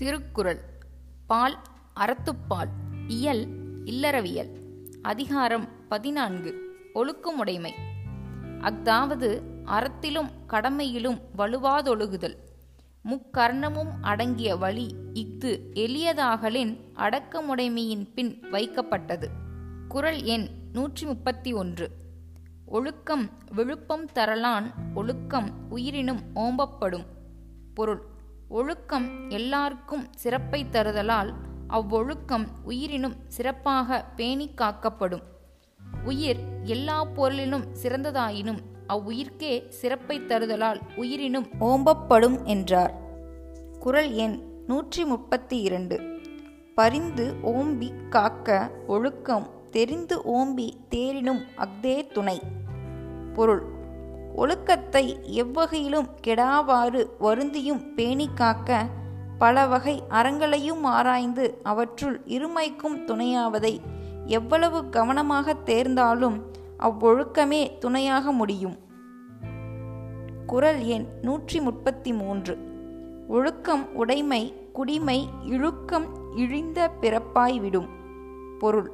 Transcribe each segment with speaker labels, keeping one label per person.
Speaker 1: திருக்குறள் பால் அறத்துப்பால் இயல் இல்லறவியல் அதிகாரம் பதினான்கு ஒழுக்கமுடைமை அஃதாவது அறத்திலும் கடமையிலும் வலுவாதொழுகுதல் முக்கர்ணமும் அடங்கிய வழி இஃது எளியதாகலின் அடக்கமுடைமையின் பின் வைக்கப்பட்டது குரல் எண் நூற்றி முப்பத்தி ஒன்று ஒழுக்கம் விழுப்பம் தரலான் ஒழுக்கம் உயிரினும் ஓம்பப்படும் பொருள் ஒழுக்கம் எல்லாருக்கும் சிறப்பை தருதலால் அவ்வொழுக்கம் உயிரினும் சிறப்பாக பேணி காக்கப்படும் உயிர் எல்லா பொருளிலும் சிறந்ததாயினும் அவ்வுயிர்க்கே சிறப்பை தருதலால் உயிரினும் ஓம்பப்படும் என்றார் குரல் எண் நூற்றி முப்பத்தி இரண்டு பரிந்து ஓம்பி காக்க ஒழுக்கம் தெரிந்து ஓம்பி தேரினும் அக்தே துணை பொருள் ஒழுக்கத்தை எவ்வகையிலும் கெடாவாறு வருந்தியும் பேணி காக்க பல வகை அறங்களையும் ஆராய்ந்து அவற்றுள் இருமைக்கும் துணையாவதை எவ்வளவு கவனமாக தேர்ந்தாலும் அவ்வொழுக்கமே துணையாக முடியும் குரல் எண் நூற்றி முப்பத்தி மூன்று ஒழுக்கம் உடைமை குடிமை இழுக்கம் இழிந்த பிறப்பாய் விடும் பொருள்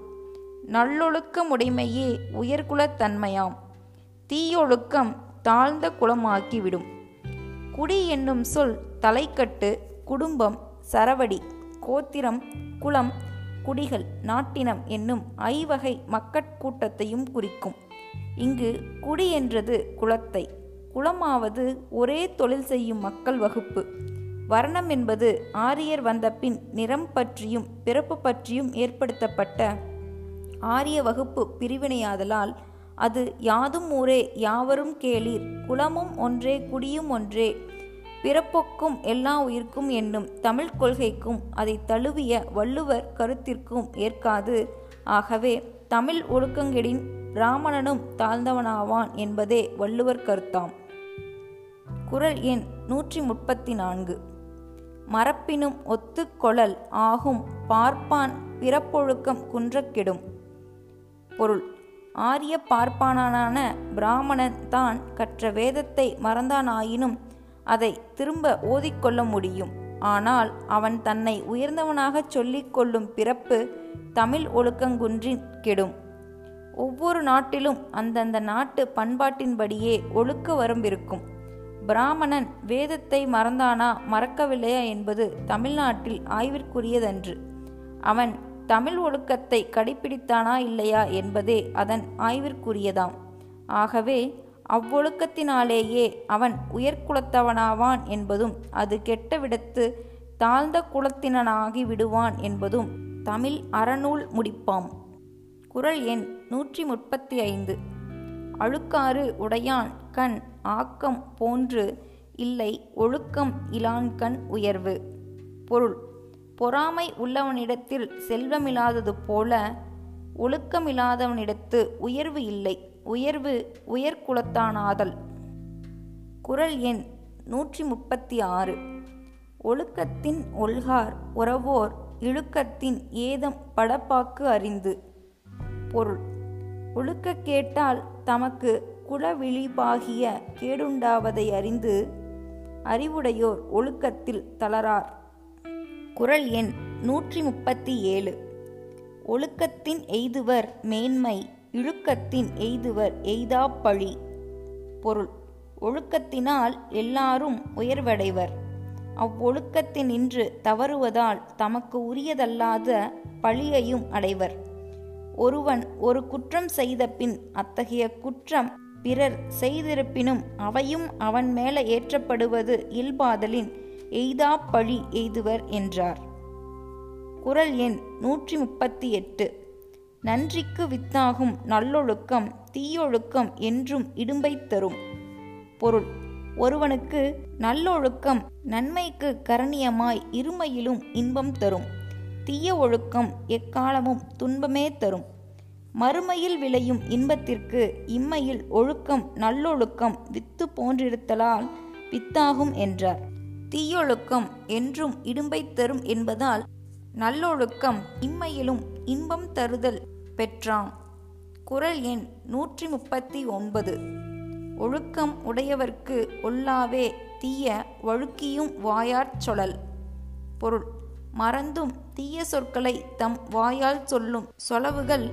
Speaker 1: நல்லொழுக்கமுடைமையே உயர்குலத்தன்மையாம் தீயொழுக்கம் தாழ்ந்த குளமாக்கிவிடும் குடி என்னும் சொல் தலைக்கட்டு குடும்பம் சரவடி கோத்திரம் குளம் குடிகள் நாட்டினம் என்னும் ஐவகை மக்கட்கூட்டத்தையும் குறிக்கும் இங்கு குடி என்றது குளத்தை குளமாவது ஒரே தொழில் செய்யும் மக்கள் வகுப்பு வர்ணம் என்பது ஆரியர் வந்த பின் நிறம் பற்றியும் பிறப்பு பற்றியும் ஏற்படுத்தப்பட்ட ஆரிய வகுப்பு பிரிவினையாதலால் அது யாதும் ஊரே யாவரும் கேளீர் குலமும் ஒன்றே குடியும் ஒன்றே பிறப்பொக்கும் எல்லா உயிர்க்கும் என்னும் தமிழ் கொள்கைக்கும் அதை தழுவிய வள்ளுவர் கருத்திற்கும் ஏற்காது ஆகவே தமிழ் ஒழுக்கங்கெடின் பிராமணனும் தாழ்ந்தவனாவான் என்பதே வள்ளுவர் கருத்தாம் குரல் எண் நூற்றி முப்பத்தி நான்கு மரப்பினும் ஒத்துக்கொழல் ஆகும் பார்ப்பான் பிறப்பொழுக்கம் குன்றக்கெடும் பொருள் ஆரிய பார்ப்பானனான பிராமணன் தான் கற்ற வேதத்தை மறந்தானாயினும் அதை திரும்ப ஓதிக்கொள்ள முடியும் ஆனால் அவன் தன்னை உயர்ந்தவனாகச் சொல்லிக்கொள்ளும் பிறப்பு தமிழ் ஒழுக்கங்குன்றின் கெடும் ஒவ்வொரு நாட்டிலும் அந்தந்த நாட்டு பண்பாட்டின்படியே ஒழுக்க வரம்பிருக்கும் பிராமணன் வேதத்தை மறந்தானா மறக்கவில்லையா என்பது தமிழ்நாட்டில் ஆய்விற்குரியதன்று அவன் தமிழ் ஒழுக்கத்தை கடைபிடித்தானா இல்லையா என்பதே அதன் ஆய்விற்குரியதாம் ஆகவே அவ்வொழுக்கத்தினாலேயே அவன் உயர்குலத்தவனாவான் என்பதும் அது விடத்து தாழ்ந்த குலத்தினனாகி விடுவான் என்பதும் தமிழ் அறநூல் முடிப்பாம் குரல் எண் நூற்றி முப்பத்தி ஐந்து அழுக்காறு உடையான் கண் ஆக்கம் போன்று இல்லை ஒழுக்கம் இலான்கண் உயர்வு பொருள் பொறாமை உள்ளவனிடத்தில் செல்வமில்லாதது போல ஒழுக்கமில்லாதவனிடத்து உயர்வு இல்லை உயர்வு உயர்குலத்தானாதல் குரல் எண் நூற்றி முப்பத்தி ஆறு ஒழுக்கத்தின் ஒல்கார் உறவோர் இழுக்கத்தின் ஏதம் படப்பாக்கு அறிந்து பொருள் ஒழுக்க கேட்டால் தமக்கு குளவிழிபாகிய கேடுண்டாவதை அறிந்து அறிவுடையோர் ஒழுக்கத்தில் தளரார் குரல் எண் நூற்றி முப்பத்தி ஏழு ஒழுக்கத்தின் எய்துவர் மேன்மை இழுக்கத்தின் எய்துவர் எய்தா பழி பொருள் ஒழுக்கத்தினால் எல்லாரும் உயர்வடைவர் அவ்வொழுக்கத்தின் இன்று தவறுவதால் தமக்கு உரியதல்லாத பழியையும் அடைவர் ஒருவன் ஒரு குற்றம் செய்த பின் அத்தகைய குற்றம் பிறர் செய்திருப்பினும் அவையும் அவன் மேல ஏற்றப்படுவது இல்பாதலின் எய்தா பழி எய்துவர் என்றார் குரல் எண் நூற்றி முப்பத்தி எட்டு நன்றிக்கு வித்தாகும் நல்லொழுக்கம் தீயொழுக்கம் என்றும் இடும்பை தரும் பொருள் ஒருவனுக்கு நல்லொழுக்கம் நன்மைக்கு கரணியமாய் இருமையிலும் இன்பம் தரும் தீய ஒழுக்கம் எக்காலமும் துன்பமே தரும் மறுமையில் விளையும் இன்பத்திற்கு இம்மையில் ஒழுக்கம் நல்லொழுக்கம் வித்து போன்றிருத்தலால் வித்தாகும் என்றார் தீயொழுக்கம் என்றும் இடும்பை தரும் என்பதால் நல்லொழுக்கம் இம்மையிலும் இன்பம் தருதல் பெற்றாம் குரல் எண் நூற்றி முப்பத்தி ஒன்பது ஒழுக்கம் உடையவர்க்கு ஒல்லாவே தீய வழுக்கியும் வாயாற் சொல்லல் பொருள் மறந்தும் தீய சொற்களை தம் வாயால் சொல்லும் சொலவுகள்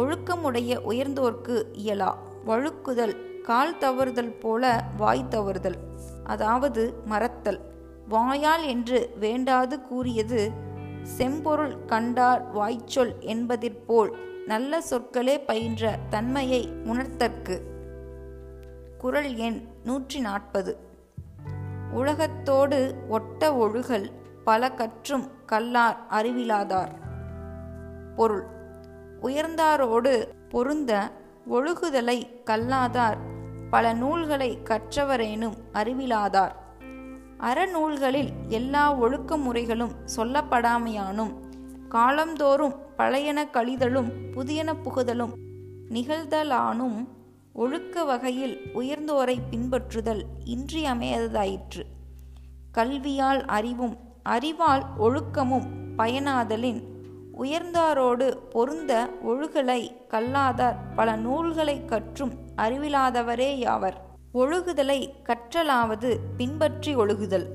Speaker 1: ஒழுக்கமுடைய உயர்ந்தோர்க்கு இயலா வழுக்குதல் கால் தவறுதல் போல வாய் தவறுதல் அதாவது மறத்தல் வாயால் என்று வேண்டாது கூறியது செம்பொருள் கண்டார் வாய்ச்சொல் என்பதிற்போல் நல்ல சொற்களே பயின்ற தன்மையை உணர்த்தற்கு குரல் எண் நூற்றி நாற்பது உலகத்தோடு ஒட்ட ஒழுகல் பல கற்றும் கல்லார் அறிவிலாதார் பொருள் உயர்ந்தாரோடு பொருந்த ஒழுகுதலை கல்லாதார் பல நூல்களை கற்றவரேனும் அறிவிலாதார் அறநூல்களில் எல்லா ஒழுக்க முறைகளும் சொல்லப்படாமையானும் காலந்தோறும் பழையன கழிதலும் புதியன புகுதலும் நிகழ்தலானும் ஒழுக்க வகையில் உயர்ந்தோரை பின்பற்றுதல் இன்றியமையாததாயிற்று கல்வியால் அறிவும் அறிவால் ஒழுக்கமும் பயனாதலின் உயர்ந்தாரோடு பொருந்த ஒழுகலை கல்லாதார் பல நூல்களை கற்றும் அறிவிலாதவரேயாவர் யாவர் ஒழுகுதலை கற்றலாவது பின்பற்றி ஒழுகுதல்